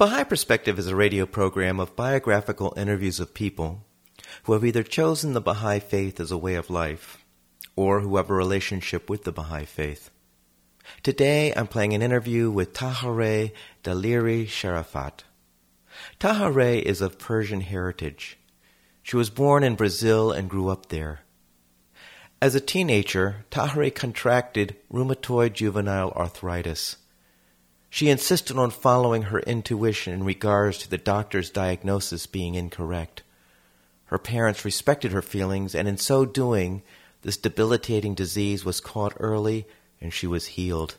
Baha'i Perspective is a radio program of biographical interviews of people who have either chosen the Baha'i faith as a way of life or who have a relationship with the Baha'i faith. Today I'm playing an interview with Tahereh Daliri Sherafat. Tahereh is of Persian heritage. She was born in Brazil and grew up there. As a teenager, Tahereh contracted rheumatoid juvenile arthritis she insisted on following her intuition in regards to the doctor's diagnosis being incorrect. Her parents respected her feelings, and in so doing, this debilitating disease was caught early and she was healed.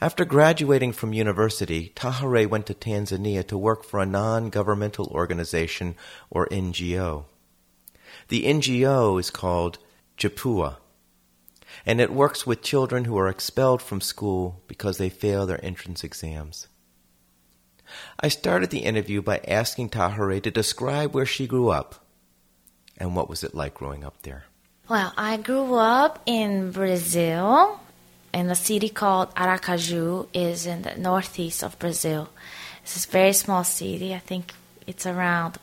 After graduating from university, Tahereh went to Tanzania to work for a non governmental organization or NGO. The NGO is called Chipua, and it works with children who are expelled from school because they fail their entrance exams. I started the interview by asking Tahereh to describe where she grew up and what was it like growing up there. Well, I grew up in Brazil, in a city called Aracaju, is in the northeast of Brazil. It's a very small city. I think it's around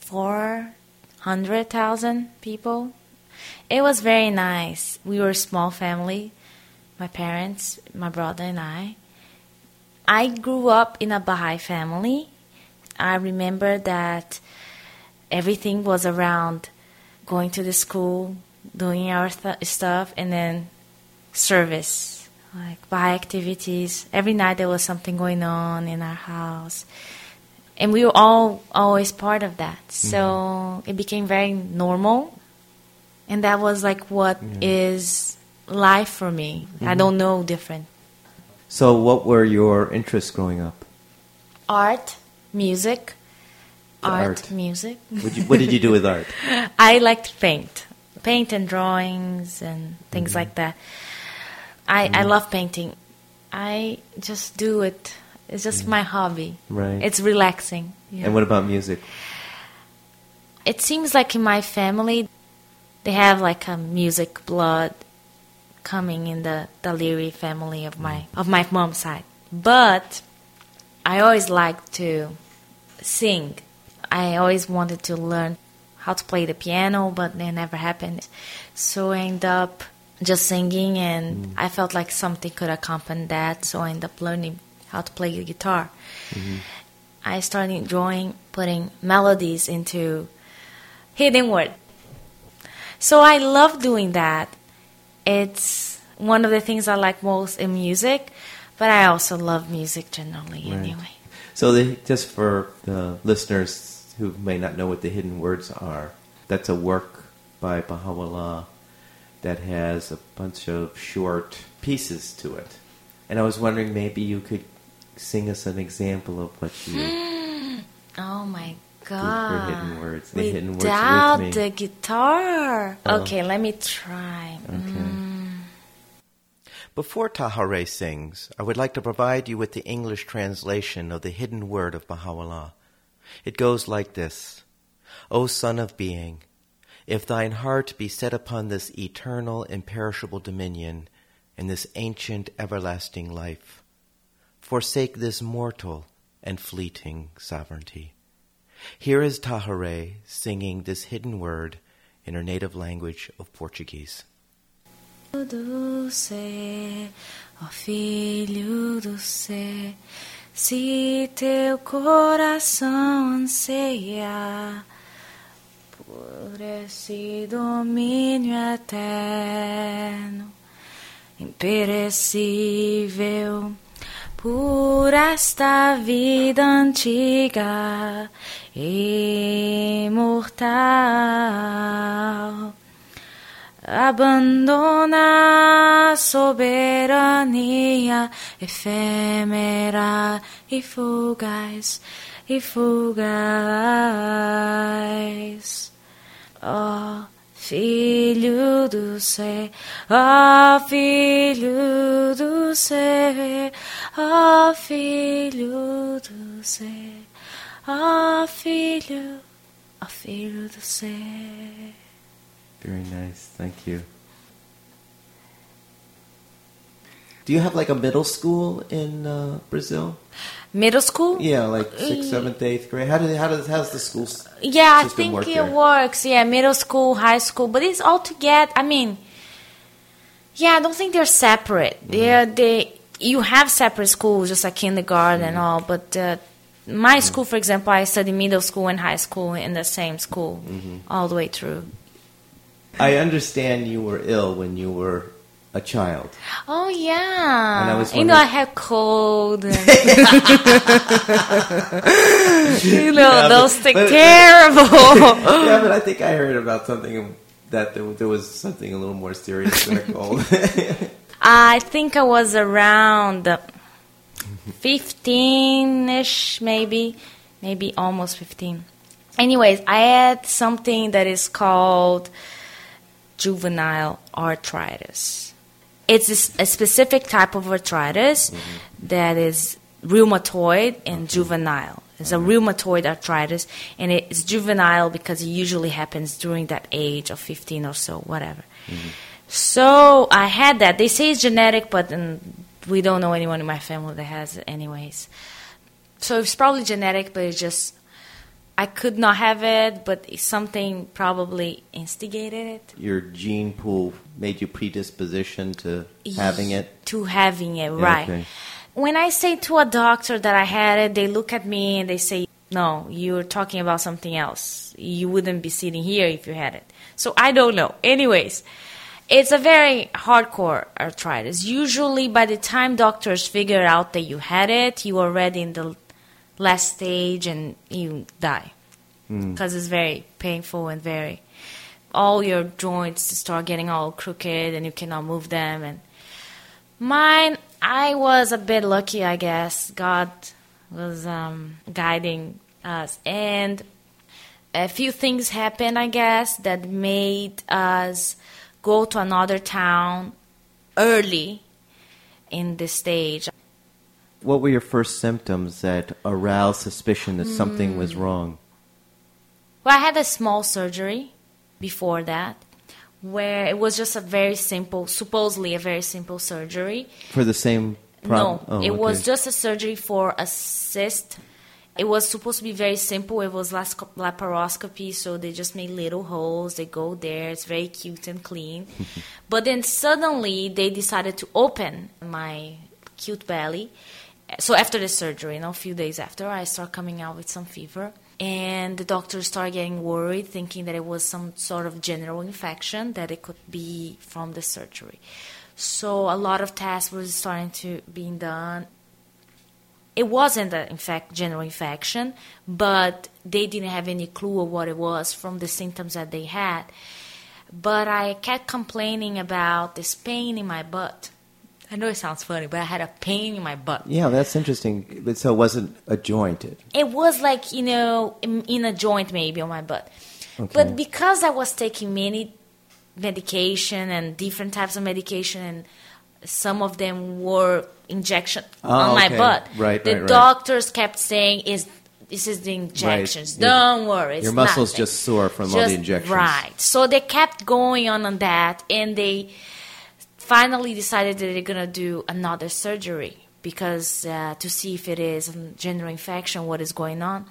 four hundred thousand people. It was very nice. We were a small family, my parents, my brother, and I. I grew up in a Baha'i family. I remember that everything was around going to the school, doing our th- stuff, and then service, like Baha'i activities. Every night there was something going on in our house. And we were all always part of that. So mm-hmm. it became very normal and that was like what yeah. is life for me. Mm-hmm. I don't know different. So, what were your interests growing up? Art, music, art, art, music. You, what did you do with art? I liked to paint, paint and drawings and things mm-hmm. like that. I mm-hmm. I love painting. I just do it. It's just mm-hmm. my hobby. Right. It's relaxing. Yeah. And what about music? It seems like in my family they have like a music blood coming in the Daliri family of my of my mom's side. But I always liked to sing. I always wanted to learn how to play the piano, but it never happened. So I ended up just singing, and mm. I felt like something could accompany that. So I ended up learning how to play the guitar. Mm-hmm. I started drawing, putting melodies into hidden word. So I love doing that. It's one of the things I like most in music, but I also love music generally right. anyway. So, the, just for the listeners who may not know what the hidden words are, that's a work by Baha'u'llah that has a bunch of short pieces to it. And I was wondering maybe you could sing us an example of what you. Hmm. God. For hidden words. The Without hidden words with me. the guitar. Oh. Okay, let me try. Okay. Mm. Before Tahereh sings, I would like to provide you with the English translation of the hidden word of Baha'u'llah. It goes like this O Son of Being, if thine heart be set upon this eternal, imperishable dominion and this ancient, everlasting life, forsake this mortal and fleeting sovereignty. Here is Tahereh singing this hidden word in her native language of Portuguese. Do ó filho do céu, se teu coração anseia por esse domínio eterno, imperecível, por esta vida antiga imortal. Abandona soberania efêmera e fugaz, e fugaz. Ó Filho do céu, ó Filho do céu, ó Filho do céu, ó Filho, ó Filho do céu. Very nice. Thank you. Do you have like a middle school in uh, Brazil? Middle school? Yeah, like sixth, seventh, eighth grade. How do how does how's the school? Yeah, I think work it there? works. Yeah, middle school, high school, but it's all together. I mean, yeah, I don't think they're separate. Mm-hmm. They're they. You have separate schools, just like kindergarten and Mm-hmm. all. But uh, my school, for example, I studied middle school and high school in the same school Mm-hmm. all the way through. I understand you were ill when you were a child. Oh yeah, And I was you know I had cold. And you know Yeah, those but- things but- terrible. yeah, but I think I heard about something that there, there was something a little more serious than a cold. I think I was around 15 ish, maybe, maybe almost 15. Anyways, I had something that is called juvenile arthritis. It's a specific type of arthritis that is rheumatoid and juvenile. It's a rheumatoid arthritis, and it's juvenile because it usually happens during that age of 15 or so, whatever. So I had that. They say it's genetic, but um, we don't know anyone in my family that has it, anyways. So it's probably genetic, but it's just I could not have it, but something probably instigated it. Your gene pool made you predisposition to having it. To having it, right. okay. When I say to a doctor that I had it, they look at me and they say, No, you're talking about something else. You wouldn't be sitting here if you had it. So I don't know. Anyways, it's a very hardcore arthritis. Usually, by the time doctors figure out that you had it, you are already in the last stage and you die. Because it's very painful and very. All your joints start getting all crooked and you cannot move them. And mine, I was a bit lucky, I guess. God was um, guiding us. And a few things happened, I guess, that made us go to another town early in this stage. What were your first symptoms that aroused suspicion that something hmm. was wrong? Well, I had a small surgery before that where it was just a very simple, supposedly a very simple surgery. For the same problem? No, Oh, it was just a surgery for a cyst. It was supposed to be very simple. It was laparoscopy, so they just made little holes. They go there. It's very cute and clean. but then suddenly they decided to open my cute belly. So after the surgery, you know, a few days after, I start coming out with some fever. And the doctors started getting worried, thinking that it was some sort of general infection, that it could be from the surgery. So a lot of tests were starting to being done. It wasn't a in fact general infection, but they didn't have any clue of what it was from the symptoms that they had. But I kept complaining about this pain in my butt. I know it sounds funny, but I had a pain in my butt. Yeah, that's interesting. But so it wasn't a joint. It. Was like, you know, in, in a joint maybe on my butt. Okay. But because I was taking many medication and different types of medication and some of them were injection Oh, on my okay. butt. Right, the right, right. doctors kept saying is this is the injections. Your- Don't worry. It's Your muscles nothing." just sore from all the injections. Right. So they kept going on on that, and they finally decided that they're gonna do another surgery because uh, to see if it is a general infection, what is going on.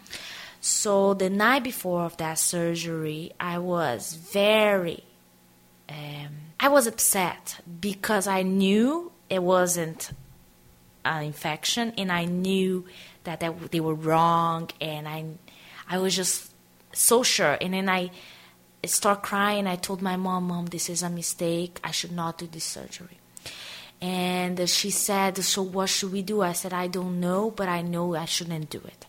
So the night before of that surgery, I was very, um, I was upset because I knew it wasn't an infection, and I knew that they were wrong, and I, I was just so sure. And then I start crying. I told my mom, "Mom, this is a mistake. I should not do this surgery." And she said, "So what should we do?" I said, "I don't know, but I know I shouldn't do it."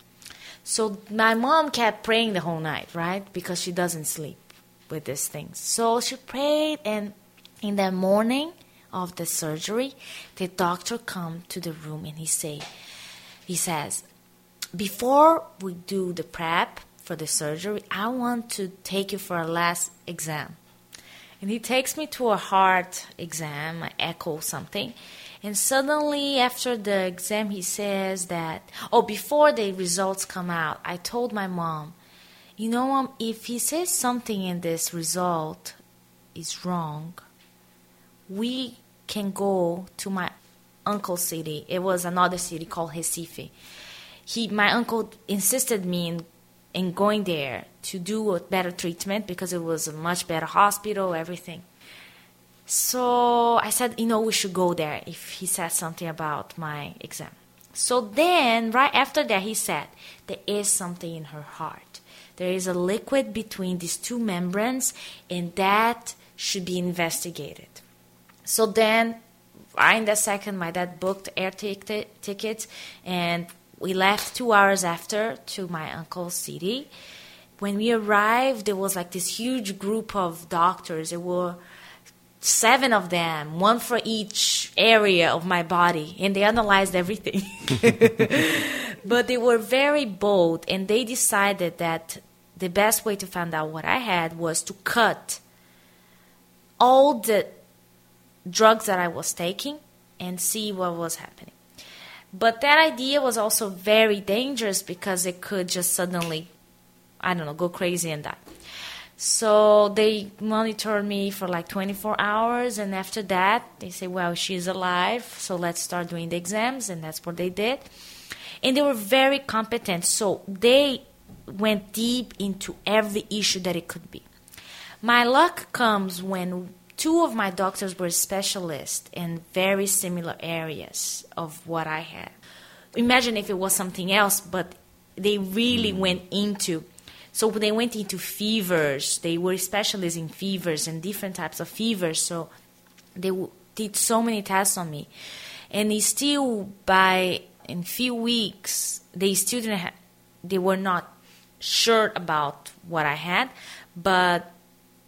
So my mom kept praying the whole night, right? Because she doesn't sleep with these things. So she prayed, and In the morning of the surgery, the doctor come to the room and he say, he says, before we do the prep for the surgery, I want to take you for a last exam. And he takes me to a heart exam, I echo something. And suddenly, after the exam, he says that, oh, before the results come out, I told my mom, you know, if he says something in this result is wrong, we can go to my uncle's city. It was another city called Recife. He, my uncle, insisted me in, in going there to do a better treatment because it was a much better hospital, everything. So I said, you know, we should go there if he says something about my exam. So then, right after that, he said, there is something in her heart. There is a liquid between these two membranes, and that should be investigated. So then, right in that second, my dad booked air t- tickets, and we left two hours after to my uncle's city. When we arrived, there was like this huge group of doctors. There were seven of them, one for each area of my body, and they analyzed everything. but they were very bold, and they decided that the best way to find out what I had was to cut all the drugs that I was taking and see what was happening. But that idea was also very dangerous because it could just suddenly, I don't know, go crazy and die. So they monitored me for like 24 hours, and after that, they say, Well, she's alive, so let's start doing the exams, and that's what they did. And they were very competent, so they went deep into every issue that it could be. My luck comes when two of my doctors were specialists in very similar areas of what I had. Imagine if it was something else, but they really hmm. went into so they went into fevers. They were specialists in fevers and different types of fevers. So they did so many tests on me, and they still by in few weeks they still didn't. Ha- they were not sure about what I had, but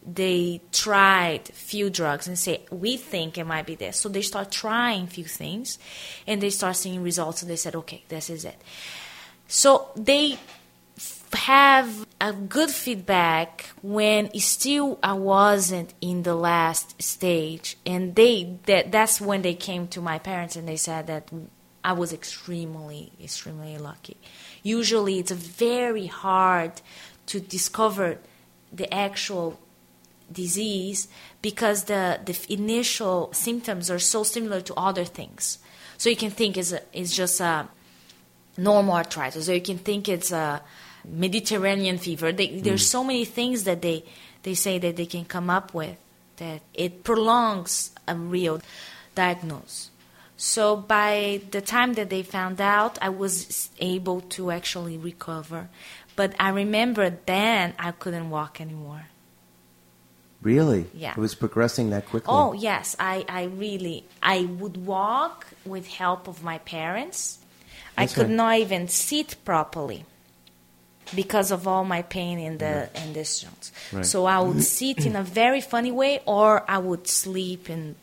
they tried few drugs and say we think it might be this. So they start trying few things, and they start seeing results, and they said, okay, this is it. So they have a good feedback when still I wasn't in the last stage, and they that that's when they came to my parents and they said that I was extremely extremely lucky. Usually, it's very hard to discover the actual disease because the the initial symptoms are so similar to other things. So you can think it's, a, it's just a normal arthritis, or you can think it's a Mediterranean fever. They, mm. There's so many things that they they say that they can come up with that it prolongs a real diagnosis. So by the time that they found out, I was able to actually recover. But I remember then I couldn't walk anymore. Really? Yeah. It was progressing that quickly. Oh yes, I, I really I would walk with help of my parents. That's I could right. not even sit properly because of all my pain in the right. in this joints. Right. So I would sit in a very funny way, or I would sleep in.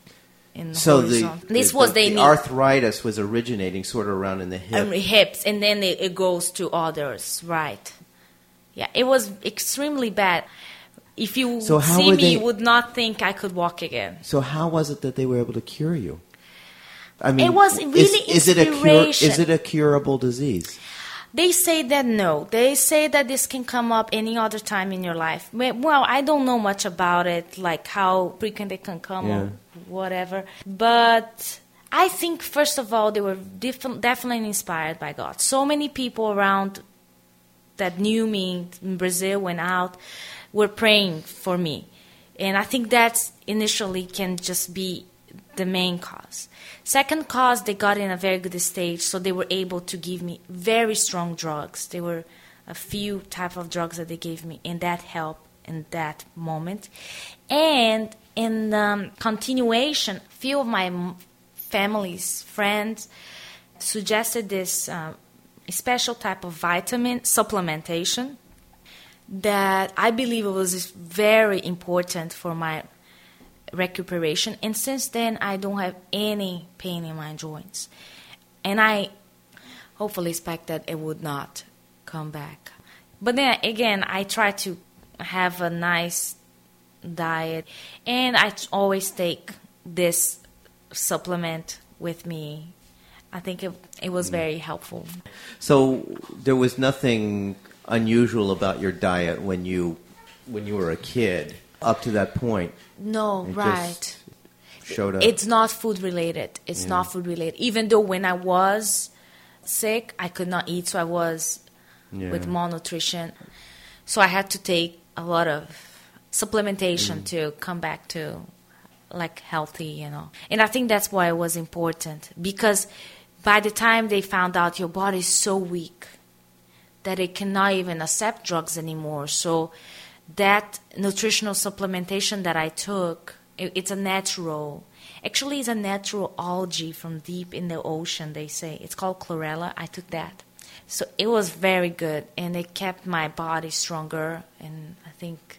In so the, this the, was the, the arthritis was originating sort of around in the hip. Um, hips, and then it, it goes to others, right? Yeah, it was extremely bad. If you so see me, they, you would not think I could walk again. So how was it that they were able to cure you? I mean, it was really is, is it a cure? Is it a curable disease? They say that no. They say that this can come up any other time in your life. Well, I don't know much about it, like how frequent it can come yeah. or whatever. But I think, first of all, they were def- definitely inspired by God. So many people around that knew me in Brazil went out were praying for me. And I think that initially can just be the main cause. Second cause, they got in a very good stage, so they were able to give me very strong drugs. There were a few type of drugs that they gave me, and that helped in that moment. And in um, continuation, a few of my family's friends suggested this uh, special type of vitamin supplementation that I believe it was very important for my recuperation. And since then, I don't have any pain in my joints. And I hopefully expect that it would not come back. But then again, I try to have a nice diet, and I always take this supplement with me. I think it, it was mm. very helpful. So there was nothing unusual about your diet when you when you were a kid up to that point. No, right. Showed up. It's not food related. It's not food related. Even though when I was sick, I could not eat, so I was Yeah. with malnutrition. So I had to take a lot of supplementation mm. to come back to like healthy, you know. And I think that's why it was important because by the time they found out your body is so weak that it cannot even accept drugs anymore. So that nutritional supplementation that I took, it, it's a natural. Actually, it's a natural algae from deep in the ocean. They say it's called chlorella. I took that, so it was very good, and it kept my body stronger. And I think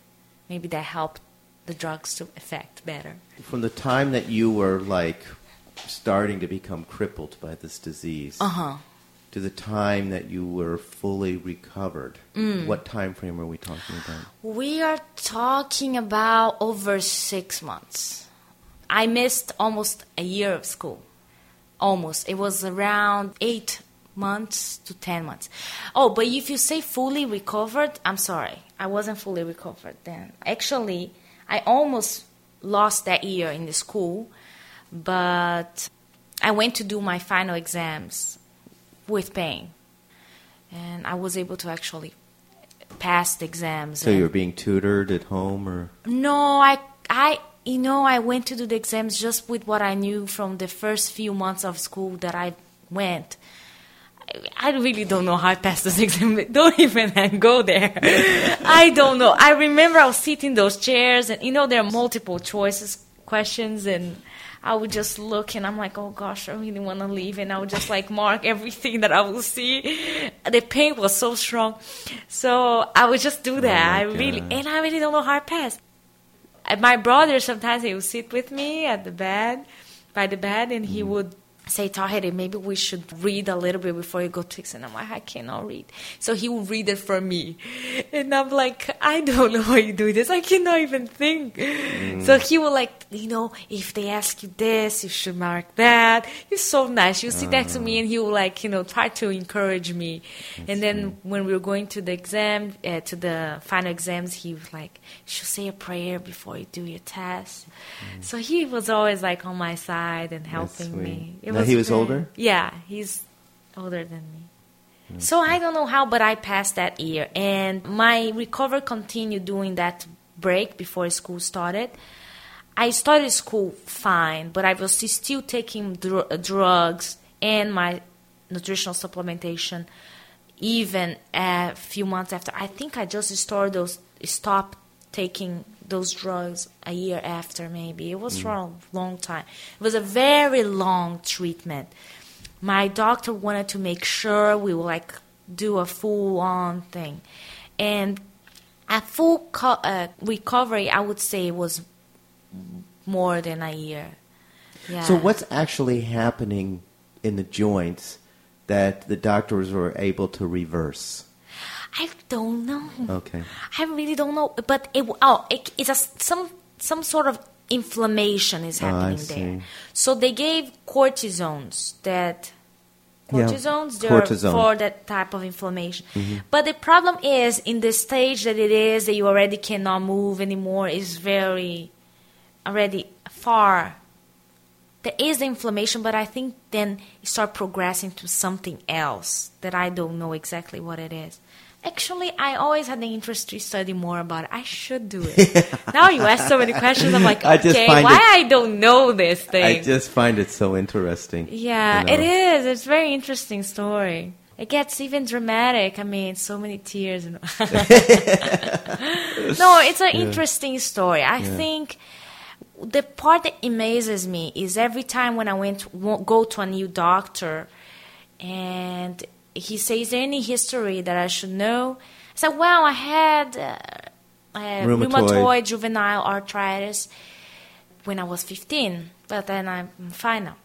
maybe that helped the drugs to affect better. From the time that you were like starting to become crippled by this disease Uh huh. To the time that you were fully recovered, Mm. what time frame are we talking about? We are talking about over six months. I missed almost a year of school. Almost. It was around eight months to ten months. Oh, but if you say fully recovered, I'm sorry. I wasn't fully recovered then. Actually, I almost lost that year in the school, but I went to do my final exams with pain. And I was able to actually pass the exams. So you were being tutored at home, or no, I, I, you know, I went to do the exams just with what I knew from the first few months of school that I went. I, I really don't know how I passed this exam. Don't even go there. I don't know. I remember I was sitting in those chairs, and you know, there are multiple choices questions, and I would just look, and I'm like, oh gosh, I really want to leave, and I would just like mark everything that I will see. The pain was so strong, so I would just do oh that. my I really, God. and I really don't know how I passed. My brother sometimes he would sit with me at the bed, by the bed, and he mm-hmm. would say, Tahereh, maybe we should read a little bit before you go to exam. I'm like, I cannot read. So he will read it for me. And I'm like, I don't know why you do this. I cannot even think. So he will like, you know, if they ask you this, you should mark that. He's so nice. He'll sit next to me and he will like, you know, try to encourage me. and then when we were going to the exam, uh, to the final exams, he was like, you should say a prayer before you do your test. So he was always like on my side and helping me. It He was older? Yeah, he's older than me. So I don't know how, but I passed that year, and my recovery continued during that break before school started. I started school fine, but I was still taking dr- drugs and my nutritional supplementation, even a few months after. I think I just started those, stopped taking those drugs a year after, maybe. It was for a long time. It was a very long treatment. My doctor wanted to make sure we would like do a full on thing, and a full co- uh, recovery, I would say, was more than a year. Yeah. so what's actually happening in the joints that the doctors were able to reverse? I don't know. Okay. I really don't know. But it oh, it, it's a some some sort of inflammation is Oh, I happening see. there. So they gave cortisones that Yeah, cortisones they're cortisone. for that type of inflammation. Mm-hmm. But the problem is in the stage that it is that you already cannot move anymore is very already far. There is the inflammation, but I think then you start progressing to something else that I don't know exactly what it is. Actually, I always had the interest to study more about it. I should do it. now you ask so many questions. I'm like, okay, why it- I don't know this thing? I just find it so interesting. Yeah, you know? it is. It's a very interesting story. It gets even dramatic. I mean, so many tears. And no, it's an interesting story. I think the part that amazes me is every time when I went to, go to a new doctor, and he says, "Is there any history that I should know?" I said, "Well, I had uh, uh, Rheumatoid. rheumatoid juvenile arthritis." when I was 15, but then I'm fine now.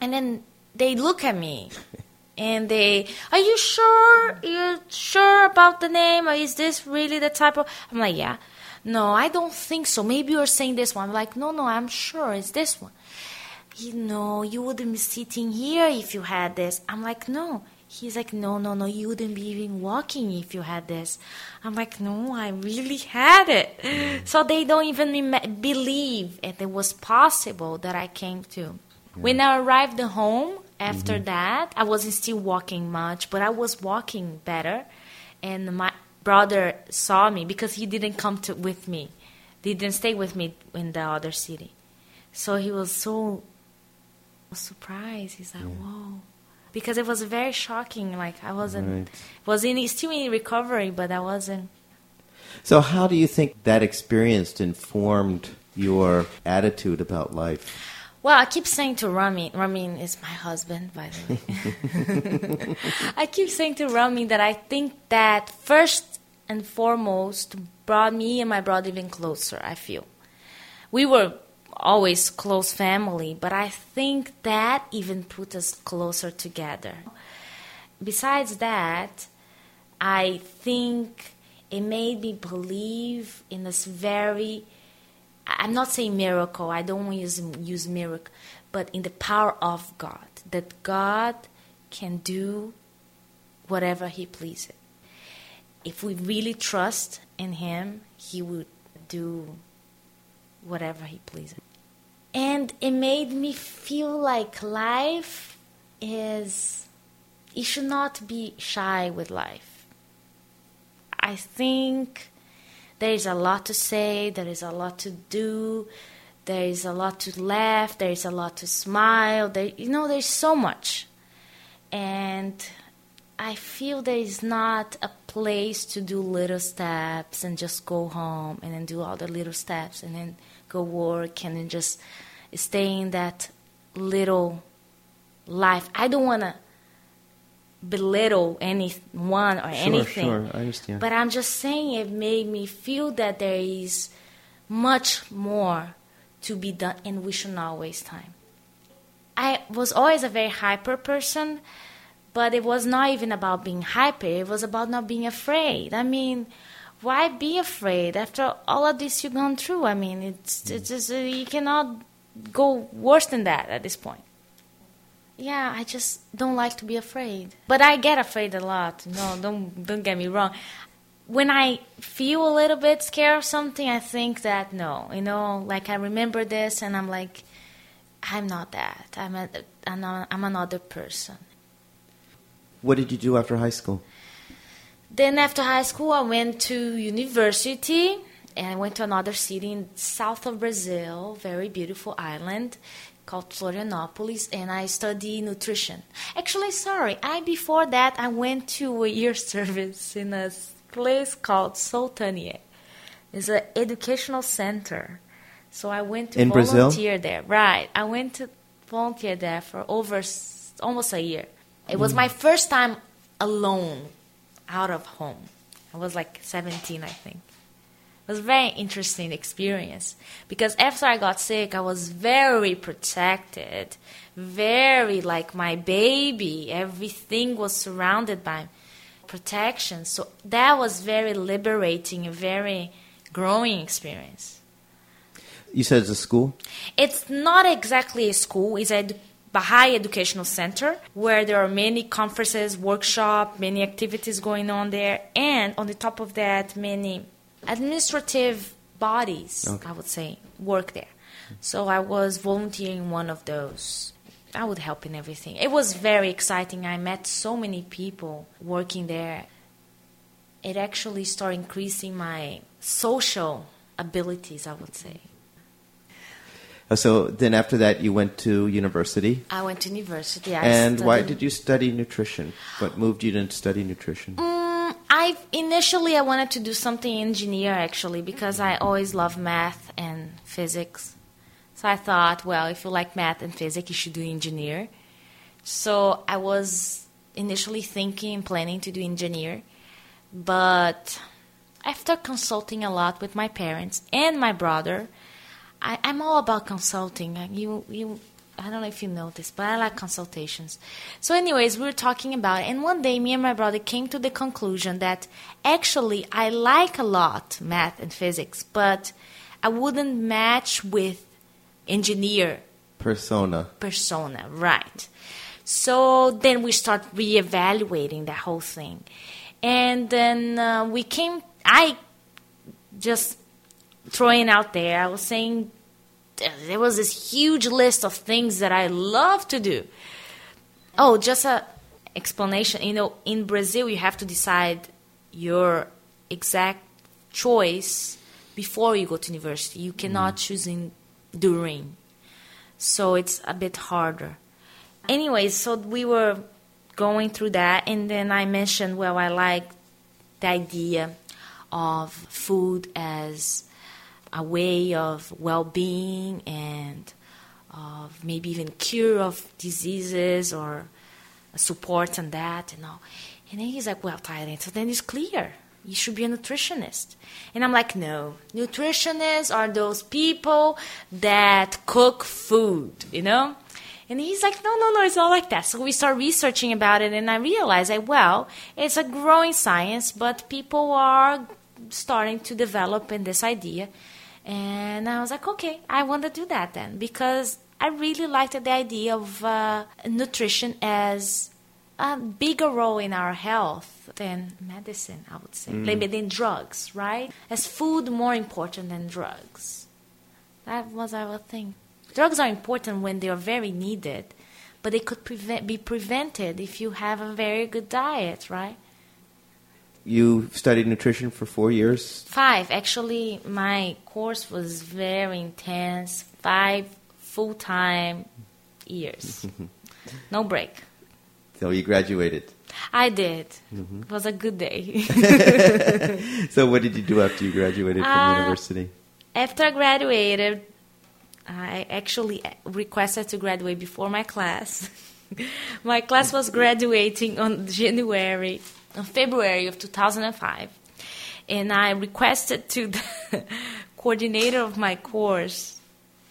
And then they look at me and they, are you sure? You're sure about the name? Or is this really the type of? I'm like, yeah. No, I don't think so. Maybe you're saying this one. I'm like, no, no, I'm sure it's this one. You know, you wouldn't be sitting here if you had this. I'm like, no. He's like, no, no, no, you wouldn't be even walking if you had this. I'm like, no, I really had it. Mm. So they don't even believe it, it was possible that I came to. Yeah. When I arrived home after mm-hmm. that, I wasn't still walking much, but I was walking better. And my brother saw me because he didn't come to, with me. He didn't stay with me in the other city. So he was so surprised. He's like, yeah. whoa because it was very shocking. Like I wasn't right. was in still in recovery, but I wasn't. So how do you think that experience informed your attitude about life? Well, I keep saying to Rami, Rami is my husband, by the way. I keep saying to Rami that I think that first and foremost brought me and my brother even closer. I feel we were always close family, but I think that even put us closer together. Besides that, I think it made me believe in this very I'm not saying miracle, I don't want to use, use miracle, but in the power of God, that God can do whatever He pleases. If we really trust in Him, He would do whatever He pleases and it made me feel like life is you should not be shy with life. I think there is a lot to say there is a lot to do there is a lot to laugh there is a lot to smile there you know there's so much. And i feel there is not a place to do little steps and just go home and then do all the little steps and then go work and then just stay in that little life. I don't want to belittle anyone or sure, anything. Sure, I understand. But I'm just saying it made me feel that there is much more to be done and we should not waste time. I was always a very hyper person, but it was not even about being hyper, it was about not being afraid. I mean, why be afraid after all of this you've gone through? I mean, it's, it's just, you cannot go worse than that at this point. Yeah, I just don't like to be afraid. But I get afraid a lot. No, don't don't get me wrong. When I feel a little bit scared of something, I think that no, you know, like I remember this and I'm like I'm not that. I'm a, I'm, not, I'm another person. What did you do after high school? Then after high school, I went to university and I went to another city in south of Brazil, very beautiful island called Florianopolis, and I study nutrition. Actually, sorry, I before that I went to a year service in a place called Soltanieh. It's an educational center. So I went to in volunteer Brazil? there. Right, I went to volunteer there for over almost a year. It was mm. my first time alone out of home. I was like 17, I think. It was a very interesting experience because after I got sick, I was very protected, very like my baby. Everything was surrounded by protection. So that was very liberating, a very growing experience. You said it's a school? It's not exactly a school. It's a Baha'i Educational Center, where there are many conferences, workshops, many activities going on there, and on the top of that, many administrative bodies, okay. I would say, work there. So I was volunteering one of those. I would help in everything. It was very exciting. I met so many people working there. It actually started increasing my social abilities, I would say. Uh, so then after that, you went to university? I went to university. I and studied... why did you study nutrition? What moved you to study nutrition? Mm, I initially I wanted to do something engineer actually because I always love math and physics. So I thought, well, if you like math and physics, you should do engineer. So I was initially thinking planning to do engineer, but after consulting a lot with my parents and my brother, I, I'm all about consulting. You, you, I don't know if you know this, but I like consultations. So, anyways, we were talking about it, and one day, me and my brother came to the conclusion that actually I like a lot math and physics, but I wouldn't match with engineer Persona. persona, right? So then we start reevaluating that whole thing, and then uh, we came. I just throwing out there. I was saying there was this huge list of things that I love to do. Oh, just a explanation. You know, in Brazil, you have to decide your exact choice before you go to university. You cannot mm-hmm. choose in during so it's a bit harder. Anyway, so we were going through that, and then I mentioned, well, I like the idea of food as a way of well being and of maybe even cure of diseases or support on that and all. And then he's like, well, Thailand, so then it's clear. You should be a nutritionist. And I'm like, no. Nutritionists are those people that cook food, you know? And he's like, no, no, no, it's not like that. So we start researching about it, and I realized that, well, it's a growing science, but people are starting to develop in this idea. And I was like, okay, I want to do that then, because I really liked the idea of uh, nutrition as a bigger role in our health than medicine, I would say, maybe than drugs, right? As food more important than drugs. That was our thing. Drugs are important when they are very needed, but they could prevent, be prevented if you have a very good diet, right? You studied nutrition for four years. Five. Actually, my course was very intense. Five full time years. no break. So you graduated. I did. It was a good day. So what did you do after you graduated from Uh, university? After I graduated, I actually requested to graduate before my class. my class was graduating on January, on February of 2005, and I requested to the coordinator of my course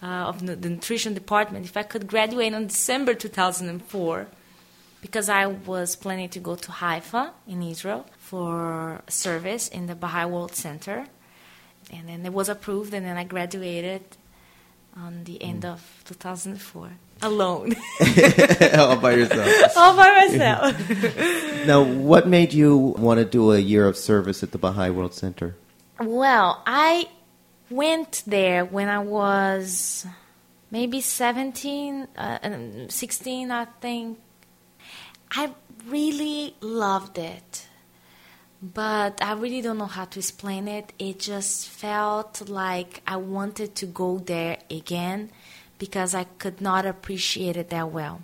uh, of the the nutrition department if I could graduate on December 2004 because I was planning to go to Haifa in Israel for service in the Baha'i World Center. And then it was approved, and then I graduated on the end of 2004 alone, All by yourself. all by myself. Now, what made you want to do a year of service at the Baha'i World Center? well, I went there when I was maybe 17, uh, um, 16, I think. I really loved it, but I really don't know how to explain it. It just felt like I wanted to go there again because I could not appreciate it that well.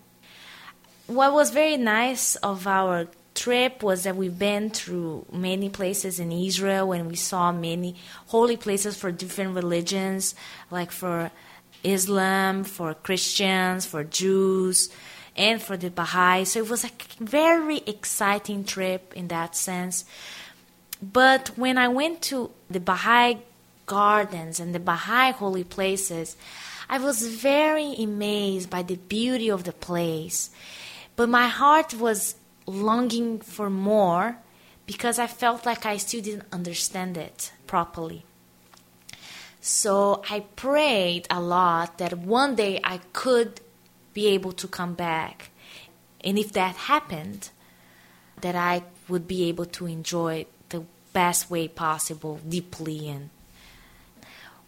What was very nice of our trip was that we've been through many places in Israel and we saw many holy places for different religions, like for Islam, for Christians, for Jews, and for the Baha'i. So it was a very exciting trip in that sense. But when I went to the Baha'i gardens and the Baha'i holy places, I was very amazed by the beauty of the place. But my heart was longing for more because I felt like I still didn't understand it properly. So I prayed a lot that one day I could be able to come back. And if that happened, that I would be able to enjoy the best way possible, deeply. And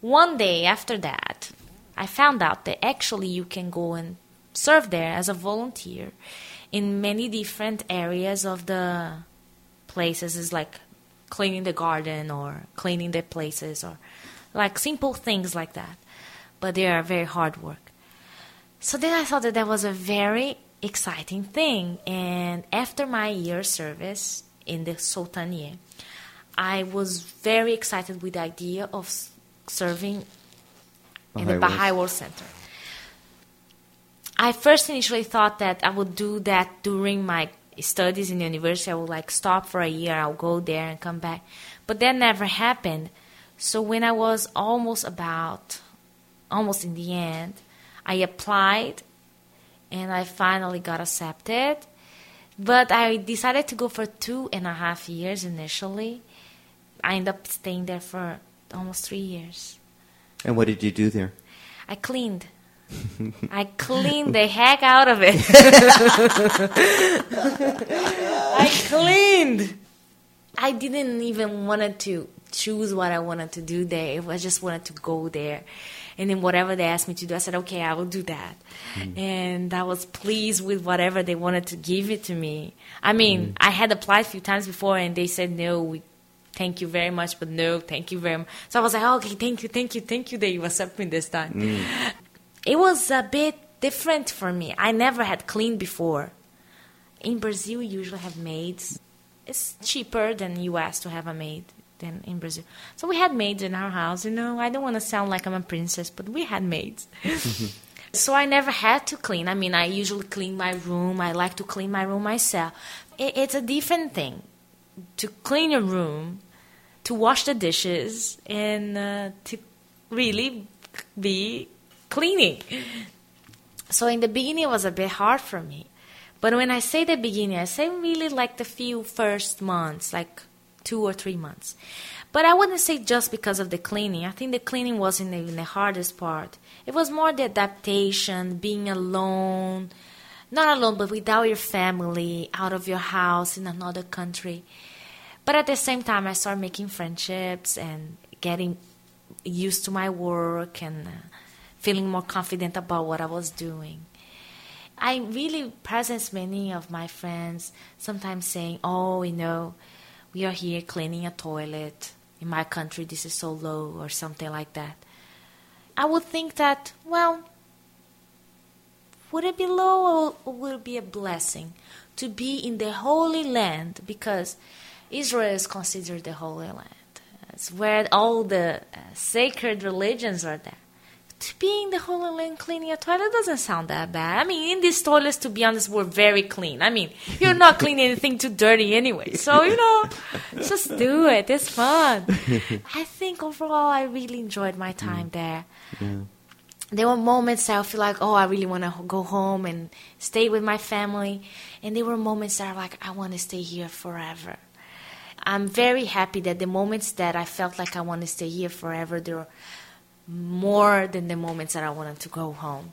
one day after that, I found out that actually you can go and serve there as a volunteer in many different areas of the places. It's like cleaning the garden or cleaning the places or like simple things like that. But they are very hard work. So then I thought that that was a very exciting thing. And after my year service in the Soltanieh, I was very excited with the idea of serving in the Baha'i World- Center. I first initially thought that I would do that during my studies in the university. I would like stop for a year, I'll go there and come back. But that never happened. So when I was almost about almost in the end. I applied and I finally got accepted. But I decided to go for two and a half years initially. I ended up staying there for almost three years. And what did you do there? I cleaned. I cleaned the heck out of it. I cleaned. I didn't even wanted to choose what I wanted to do there. I just wanted to go there. And then whatever they asked me to do, I said, okay, I will do that. Mm. And I was pleased with whatever they wanted to give it to me. I mean, mm. I had applied a few times before and they said, no, we thank you very much, but no, thank you very much. So I was like, okay, thank you, thank you, thank you that you accept me this time. Mm. It was a bit different for me. I never had cleaned before. In Brazil, we usually have maids. It's cheaper than U.S. to have a maid than in Brazil. So we had maids in our house. You know, I don't want to sound like I'm a princess, but we had maids. so I never had to clean. I mean, I usually clean my room. I like to clean my room myself. it's a different thing to clean your room, to wash the dishes, and uh, to really be cleaning. So in the beginning, it was a bit hard for me. But when I say the beginning, I say really like the few first months, like two or three months. But I wouldn't say just because of the cleaning. I think the cleaning wasn't even the hardest part. It was more the adaptation, being alone, not alone, but without your family, out of your house in another country. But at the same time, I started making friendships and getting used to my work and uh, feeling more confident about what I was doing. I really presence many of my friends sometimes saying, "Oh, you know, we are here cleaning a toilet. In my country, this is so low, or something like that. I would think that, well, would it be low or would it be a blessing to be in the Holy Land? Because Israel is considered the Holy Land. It's where all the uh, sacred religions are there To be in the Holy Land cleaning a toilet doesn't sound that bad. I mean, in these toilets, to be honest, were very clean. I mean, you're not cleaning anything too dirty anyway. So, you know, just do it. It's fun. I think overall, I really enjoyed my time mm. there. Yeah. There were moments that I feel like, oh, I really want to go home and stay with my family. And there were moments that are like, I want to stay here forever. I'm very happy that the moments that I felt like I want to stay here forever, there were more than the moments that I wanted to go home.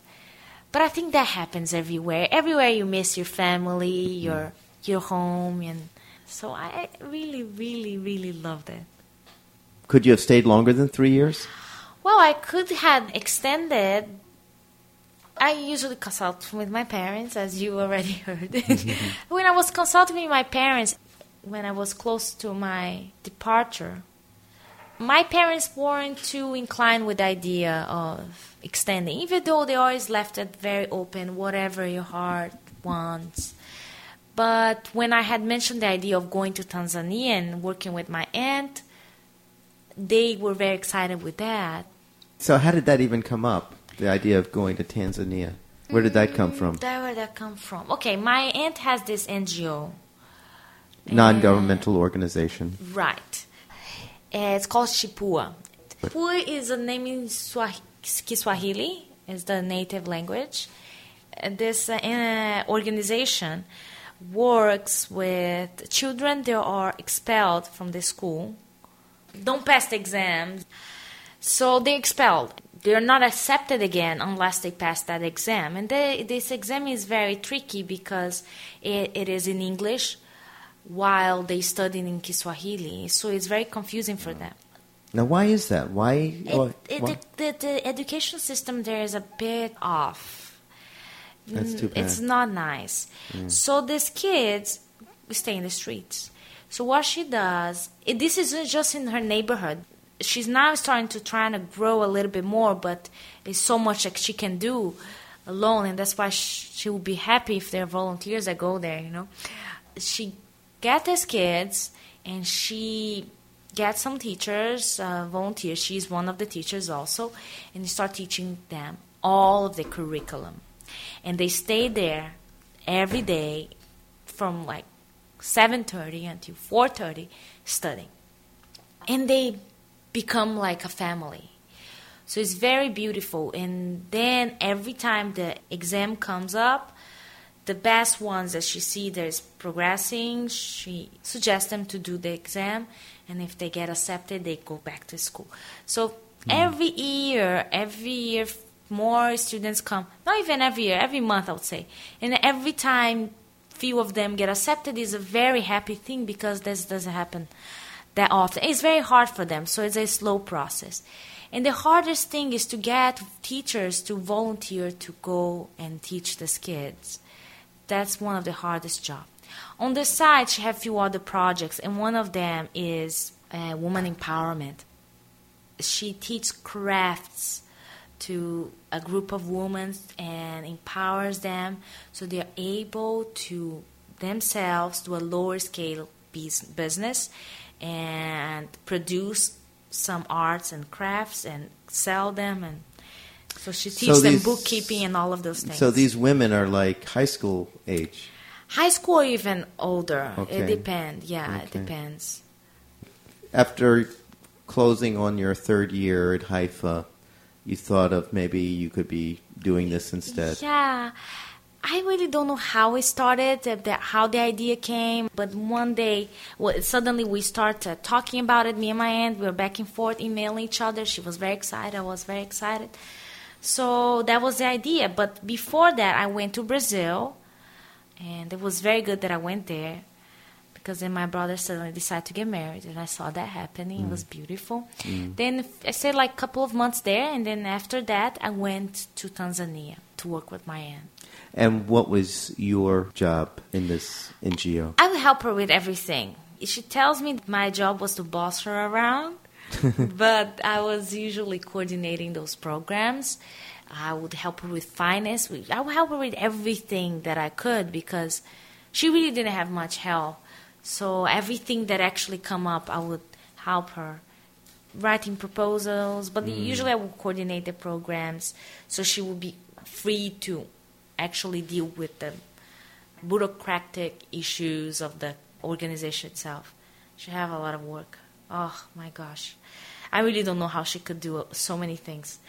But I think that happens everywhere. Everywhere you miss your family, mm-hmm. your your home, and so I really, really, really loved it. Could you have stayed longer than three years? Well, I could have extended. I usually consult with my parents, as you already heard. Mm-hmm. when I was consulting with my parents, when I was close to my departure, my parents weren't too inclined with the idea of extending, even though they always left it very open, whatever your heart wants. But when I had mentioned the idea of going to Tanzania and working with my aunt, they were very excited with that. So, how did that even come up? The idea of going to Tanzania? Where did that come mm, from? Where did that come from? Okay, my aunt has this NGO. Non governmental organization. Right. Uh, it's called Chipua. Chipua is a name in Kiswahili, is the native language. This uh, organization works with children that are expelled from the school, don't pass the exams, so they're expelled. They're not accepted again unless they pass that exam. And they, this exam is very tricky because it, it is in English while they studied in Kiswahili. So it's very confusing for them. Now, why is that? Why? It, it, why? The, the, the, education system there is a bit off. That's too bad. It's not nice. Mm. So these kids stay in the streets. So what she does, it, this isn't just in her neighborhood. She's now starting to try to grow a little bit more, but it's so much that she can do alone, and that's why she, she will be happy if there are volunteers that go there. You know, she get these kids and she gets some teachers, uh, volunteers. She's one of the teachers also, and start teaching them all of the curriculum. And they stay there every day from like 7:30 until 4:30 studying. And they become like a family. So it's very beautiful. And then every time the exam comes up, the best ones that she see there's progressing, she suggests them to do the exam, and if they get accepted, they go back to school. So hmm. every year, every year, more students come. Not even every year, every month, I would say. And every time few of them get accepted is a very happy thing because this doesn't happen that often. It's very hard for them, so it's a slow process. And the hardest thing is to get teachers to volunteer to go and teach these kids. That's one of the hardest jobs. On the side, she have few other projects, and one of them is uh, woman empowerment. She teaches crafts to a group of women and empowers them so they're able to themselves do a lower scale business and produce some arts and crafts and sell them and so she teaches So them bookkeeping and all of those things. So these women are like high school age. high school or even older. Okay. It depends. Yeah, it depends. After closing on your third year at Haifa, you thought of maybe you could be doing this instead. Yeah. I really don't know how it started, uh, how the idea came, but one day, well, suddenly we start uh, talking about it. Me and my aunt, we were back and forth emailing each other. She was very excited. I was very excited. So that was the idea. But before that, I went to Brazil, and it was very good that I went there because then my brother suddenly decided to get married, and I saw that happening. It was mm. beautiful. Mm. Then I stayed like a couple of months there, and then after that, I went to Tanzania to work with my aunt. And what was your job in this NGO? I would help her with everything. She tells me my job was to boss her around, but I was usually coordinating those programs. I would help her with finance. I would help her with everything that I could because she really didn't have much help. So everything that actually come up, I would help her writing proposals. But hmm. usually, I would coordinate the programs so she would be free to actually deal with the bureaucratic issues of the organization itself. She have a lot of work. Oh my gosh. I really don't know how she could do so many things.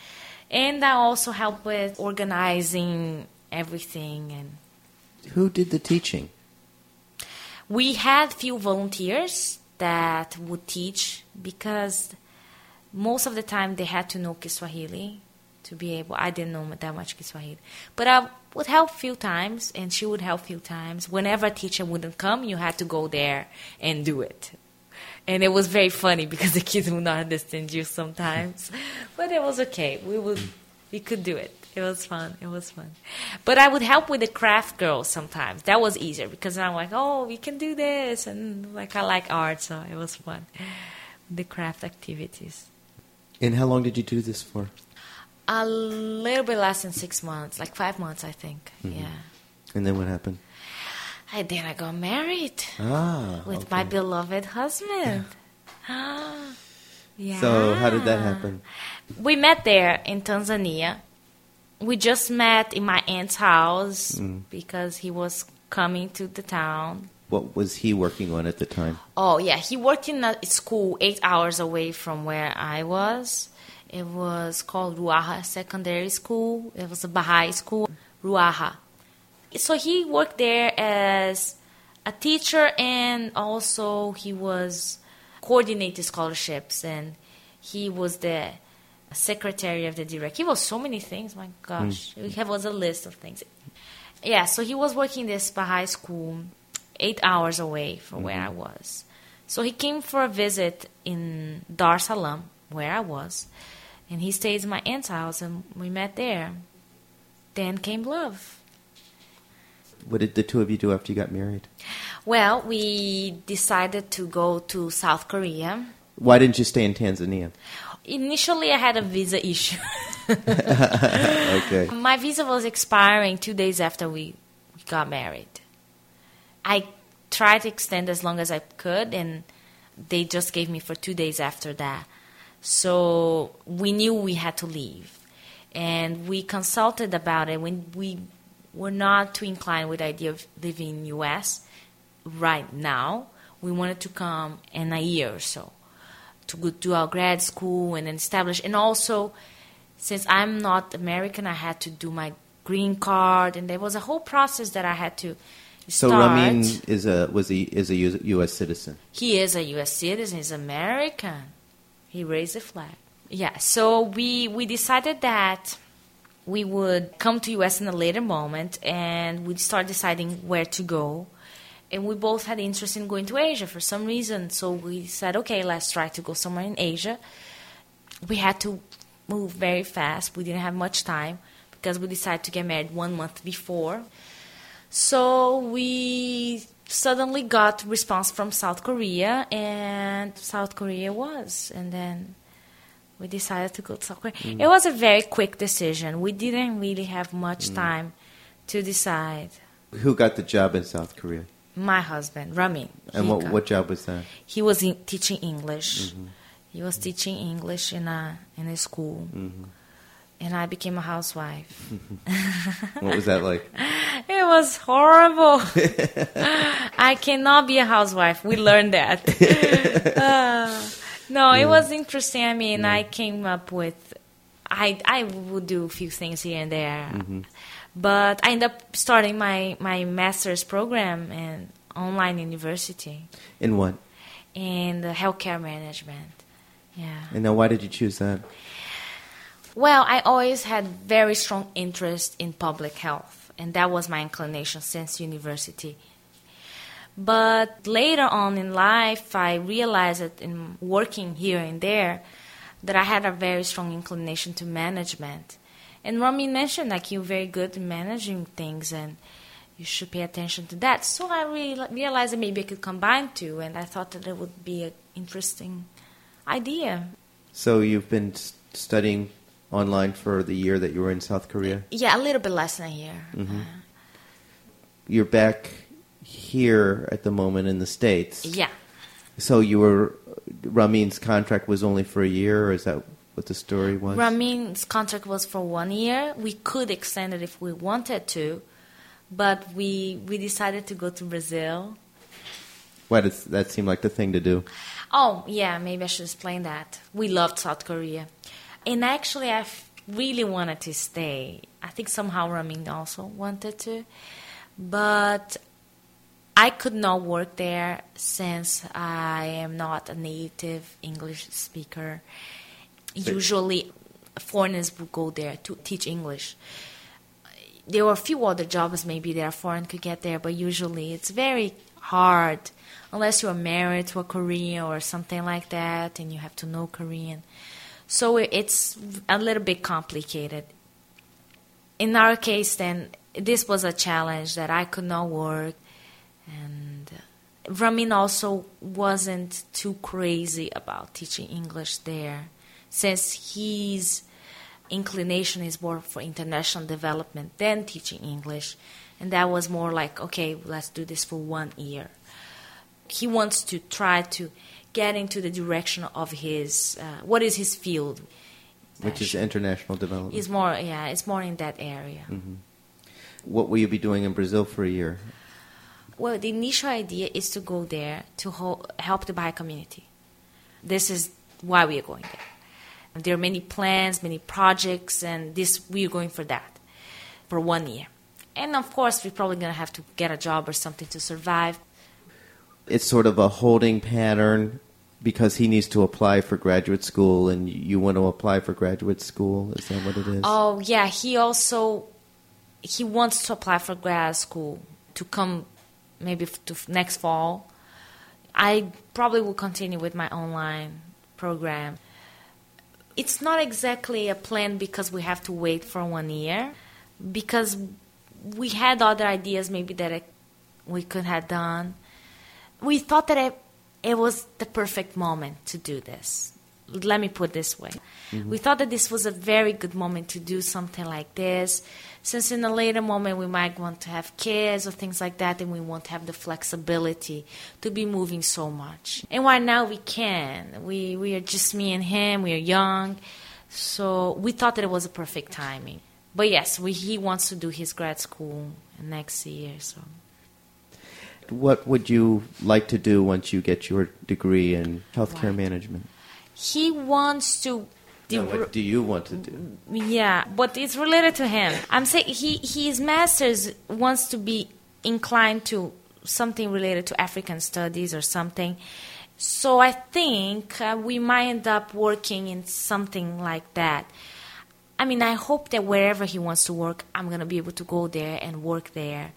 And I also help with organizing everything and Who did the teaching? we had few volunteers that would teach because most of the time they had to know Kiswahili to be able. I didn't know that much Kiswahili, but I would help few times, and she would help few times. Whenever a teacher wouldn't come, you had to go there and do it. And it was very funny because the kids would not understand you sometimes, but it was okay. We would, we could do it. It was fun. It was fun. But I would help with the craft girls sometimes. That was easier because I'm like, oh, we can do this, and like I like art, so it was fun. The craft activities. And how long did you do this for? A little bit less than six months, like five months, I think. Mm-hmm. Yeah. And then what happened? And then I got married Ah. with okay. my beloved husband. yeah. So how did that happen? We met there in Tanzania. We just met in my aunt's house because he was coming to the town. What was he working on at the time? Oh yeah, he worked in a school eight hours away from where I was. It was called Ruaha Secondary School. It was a Baha'i school, Ruaha. So he worked there as a teacher and also he was coordinating scholarships and he was the secretary of the director. He was so many things. My gosh, mm. we have was a list of things. Yeah, so he was working this Baha'i school eight hours away from where mm-hmm. I was. So he came for a visit in Dar es Salaam, where I was, and he stayed in my aunt's house, and we met there. Then came love. What did the two of you do after you got married? Well, we decided to go to South Korea. Why didn't you stay in Tanzania? Initially, I had a visa issue. Okay. My visa was expiring two days after we got married. I tried to extend as long as I could, and they just gave me for two days after that. So we knew we had to leave, and we consulted about it. When we were not too inclined with the idea of living in U.S. right now, we wanted to come in a year or so to go do our grad school and then establish, and also since I'm not American, I had to do my green card, and there was a whole process that I had to So start. Ramin is a was he is a U.S. citizen. He is a U.S. citizen. He's American. He raised the flag. Yeah. So we we decided that we would come to U.S. in a later moment, and we'd start deciding where to go. And we both had interest in going to Asia for some reason. So we said, okay, let's try to go somewhere in Asia. We had to move very fast. We didn't have much time because we decided to get married one month before. So we suddenly got response from South Korea, and South Korea was, and then we decided to go to South Korea. Mm. It was a very quick decision. We didn't really have much mm. time to decide. Who got the job in South Korea? My husband, Ramin. And what got- what job was that? he was in, teaching English. Mm-hmm. He was teaching English in a in a school, mm-hmm. and I became a housewife. What was that like? It was horrible. I cannot be a housewife. We learned that. Uh, no, it was interesting. I mean, I came up with, I I would do a few things here and there, mm-hmm. but I ended up starting my my master's program in online university In what? in the healthcare management. Yeah. And now, why did you choose that? Well, I always had very strong interest in public health, and that was my inclination since university. But later on in life, I realized that in working here and there, that I had a very strong inclination to management. And Ramin mentioned like you're very good in managing things, and you should pay attention to that. So I re- realized that maybe I could combine two, and I thought that it would be an interesting idea. So you've been studying online for the year that you were in South Korea. Yeah, a little bit less than a year. Mm-hmm. Uh-huh. You're back here at the moment in the states. Yeah. So you were Ramin's contract was only for a year, or is that what the story was? Ramin's contract was for one year. We could extend it if we wanted to, but we we decided to go to Brazil. Why does that seem like the thing to do? Oh, yeah, maybe I should explain that. We loved South Korea. And actually, I really wanted to stay. I think somehow Ramin also wanted to. But I could not work there since I am not a native English speaker. Usually, foreigners would go there to teach English. There were a few other jobs maybe that a foreign could get there, but usually it's very hard unless you're married to a Korean or something like that and you have to know Korean. So it's a little bit complicated. In our case, then, this was a challenge that I could not work. And uh, Ramin also wasn't too crazy about teaching English there, since his inclination is more for international development than teaching English. And that was more like, okay, let's do this for one year. He wants to try to get into the direction of his, uh, what is his field? Which is international development. Is more, yeah, it's more in that area. what will you be doing in Brazil for a year? Well, the initial idea is to go there to help the Baha'i community. This is why we are going there. There are many plans, many projects, and this we are going for that for one year. And of course, we're probably going to have to get a job or something to survive. It's sort of a holding pattern because he needs to apply for graduate school, and you want to apply for graduate school. Is that what it is? Oh yeah, he also he wants to apply for grad school to come maybe to next fall. I probably will continue with my online program. It's not exactly a plan because we have to wait for one year because we had other ideas maybe that we could have done. We thought that it, it was the perfect moment to do this. Let me put it this way. We thought that this was a very good moment to do something like this, since in a later moment we might want to have kids or things like that, and we won't have the flexibility to be moving so much. And right now we can. We we are just me and him. We are young, so we thought that it was a perfect timing. But yes, we, he wants to do his grad school next year. So What would you like to do once you get your degree in healthcare management? He wants to Now, what do you want to do? yeah, but it's related to him. I'm saying he his masters wants to be inclined to something related to African studies or something. So I think uh, we might end up working in something like that. I mean, I hope that wherever he wants to work, I'm gonna be able to go there and work there.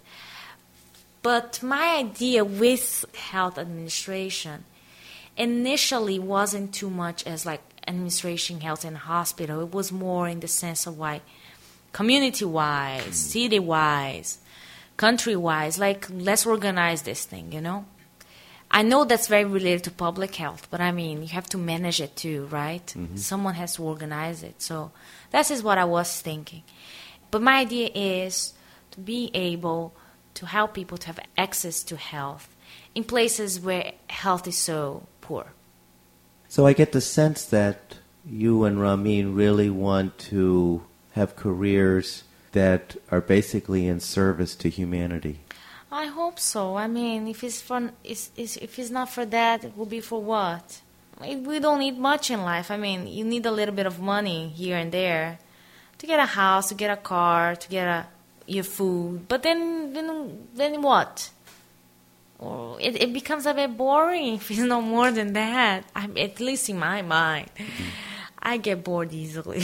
But my idea with health administration initially wasn't too much as like administration health in a hospital. It was more in the sense of like community wise, city wise, country wise, like let's organize this thing, you know? I know that's very related to public health, but I mean, you have to manage it too, right? Mm-hmm. Someone has to organize it. So that is what I was thinking. But my idea is to be able to help people to have access to health in places where health is so poor. So I get the sense that you and Ramin really want to have careers that are basically in service to humanity. I hope so. I mean, if it's for it's, it's, if it's not for that, it will be for what? We don't need much in life. I mean, you need a little bit of money here and there to get a house, to get a car, to get a your food. But then then then what? Or it, it becomes a bit boring if it's no more than that. I'm, at least in my mind. I get bored easily.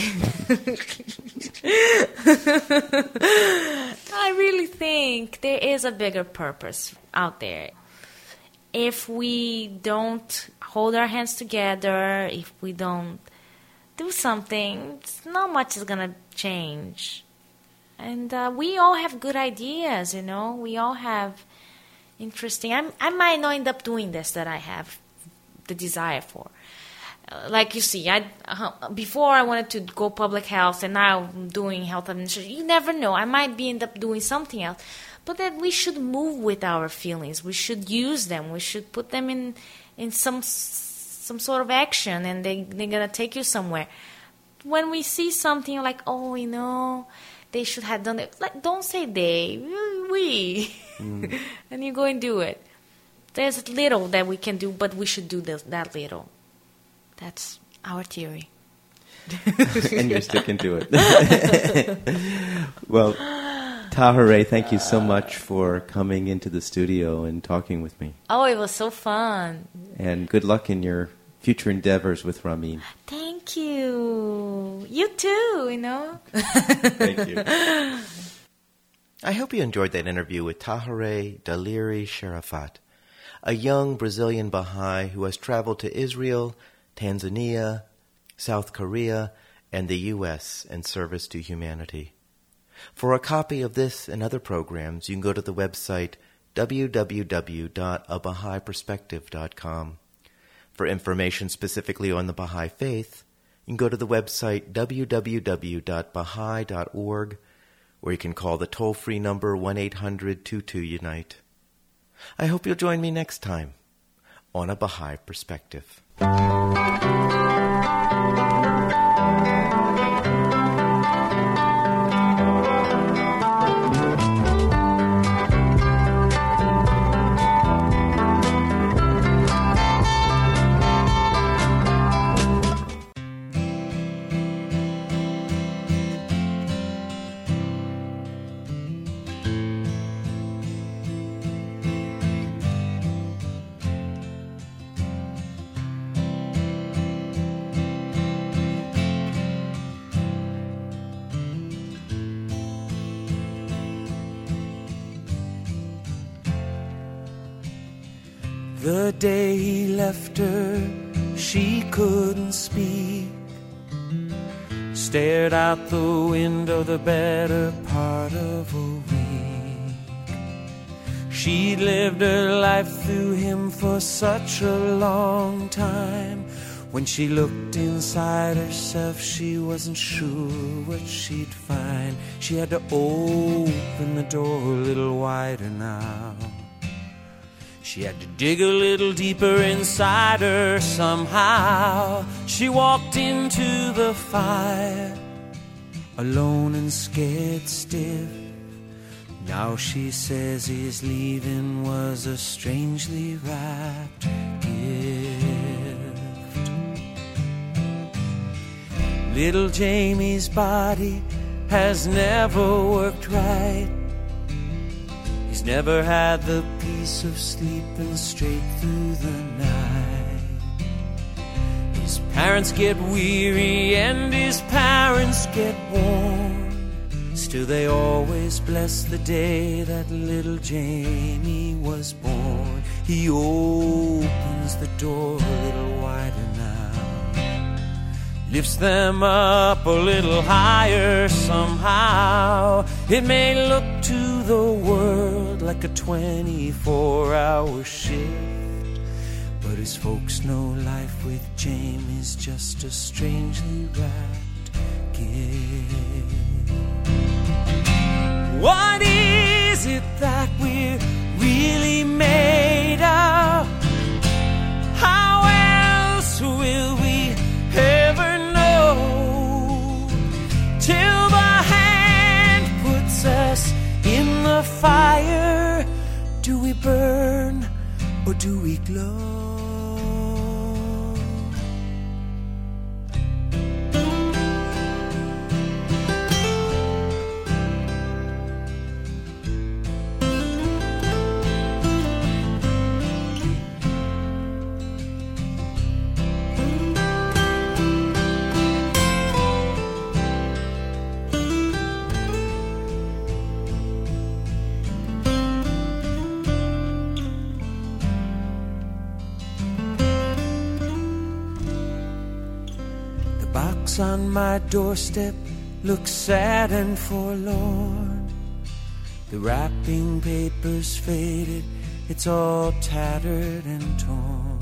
I really think there is a bigger purpose out there. If we don't hold our hands together, if we don't do something, not much is gonna change. And uh, we all have good ideas, you know. We all have interesting. I'm, I might not end up doing this that I have the desire for. Uh, like you see, I uh, before I wanted to go public health, and now I'm doing health administration. You never know. I might be end up doing something else. But that we should move with our feelings. We should use them. We should put them in in some some sort of action, and they they're gonna take you somewhere. When we see something like, oh, you know, they should have done it. Like, don't say they, we, mm. and you go and do it. There's little that we can do, but we should do this, that little. That's our theory. and you're sticking to it. well, Tahereh, thank you so much for coming into the studio and talking with me. Oh, it was so fun. And good luck in your future endeavors with Ramin. Thank you. You too, you know. Thank you. I hope you enjoyed that interview with Tahereh Daliri Sherafat, a young Brazilian Baha'i who has traveled to Israel, Tanzania, South Korea, and the U.S. in service to humanity. For a copy of this and other programs, you can go to the website www.abahaiperspective.com. For information specifically on the Baha'i Faith, you can go to the website www.baha'i.org or you can call the toll free number 1 800 22 Unite. I hope you'll join me next time on a Baha'i Perspective. The better part of a week. She'd lived her life through him for such a long time. When she looked inside herself, she wasn't sure what she'd find. She had to open the door a little wider now. She had to dig a little deeper inside her somehow. She walked into the fire, alone and scared stiff. Now she says his leaving was a strangely wrapped gift. Little Jamie's body has never worked right. He's never had the peace of sleeping straight through the night. Parents get weary and his parents get worn. Still, they always bless the day that little Jamie was born. He opens the door a little wider now, lifts them up a little higher somehow. It may look to the world like a 24 hour shift, but his folks know life with Jamie's just a strangely wrapped gift. What is it that we're really made of? How else will we ever know? Till the hand puts us in the fire, do we burn or do we glow? On my doorstep looks sad and forlorn. The wrapping paper's faded, it's all tattered and torn.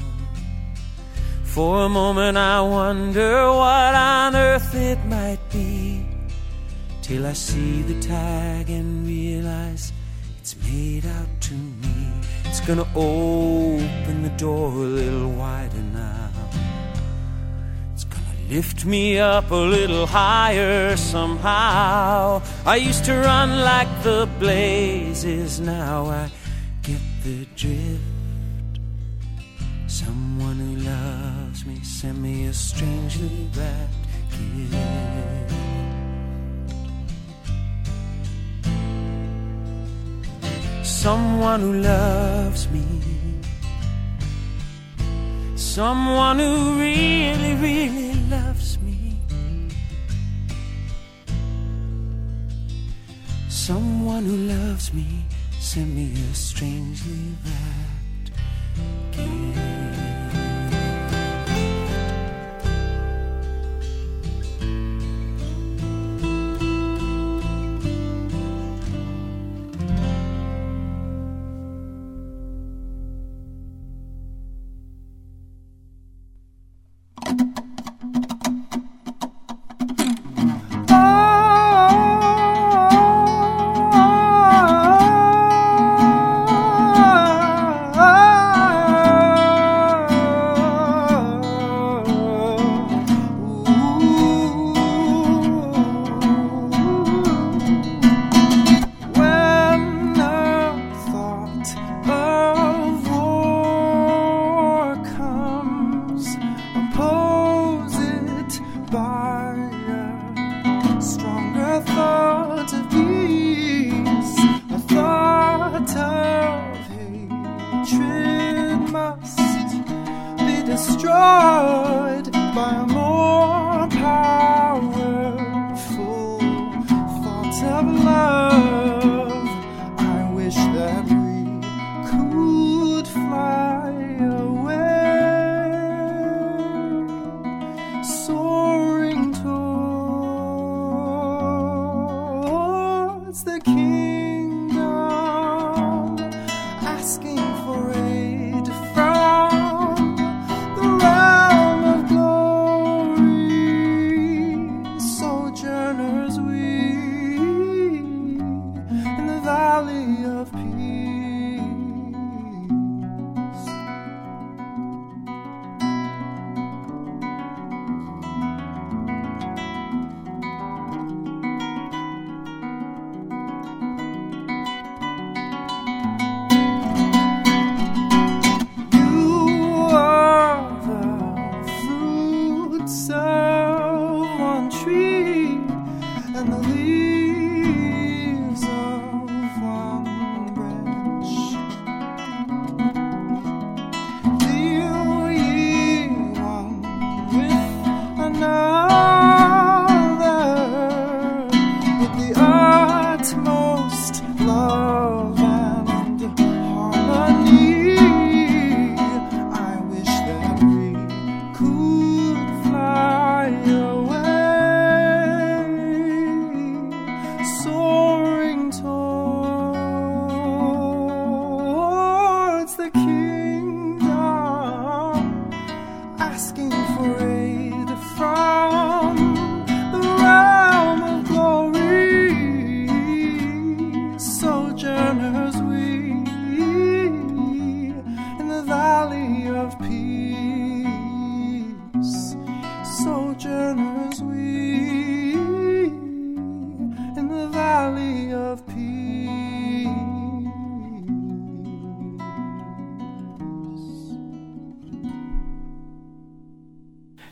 For a moment I wonder what on earth it might be. Till I see the tag and realize it's made out to me. It's gonna open the door a little wider now. Lift me up a little higher somehow. I used to run like the blazes, now I get the drift. Someone who loves me sent me a strangely wrapped gift. Someone who loves me. Someone who really, really loves me. Someone who loves me sent me a strangely wrapped gift.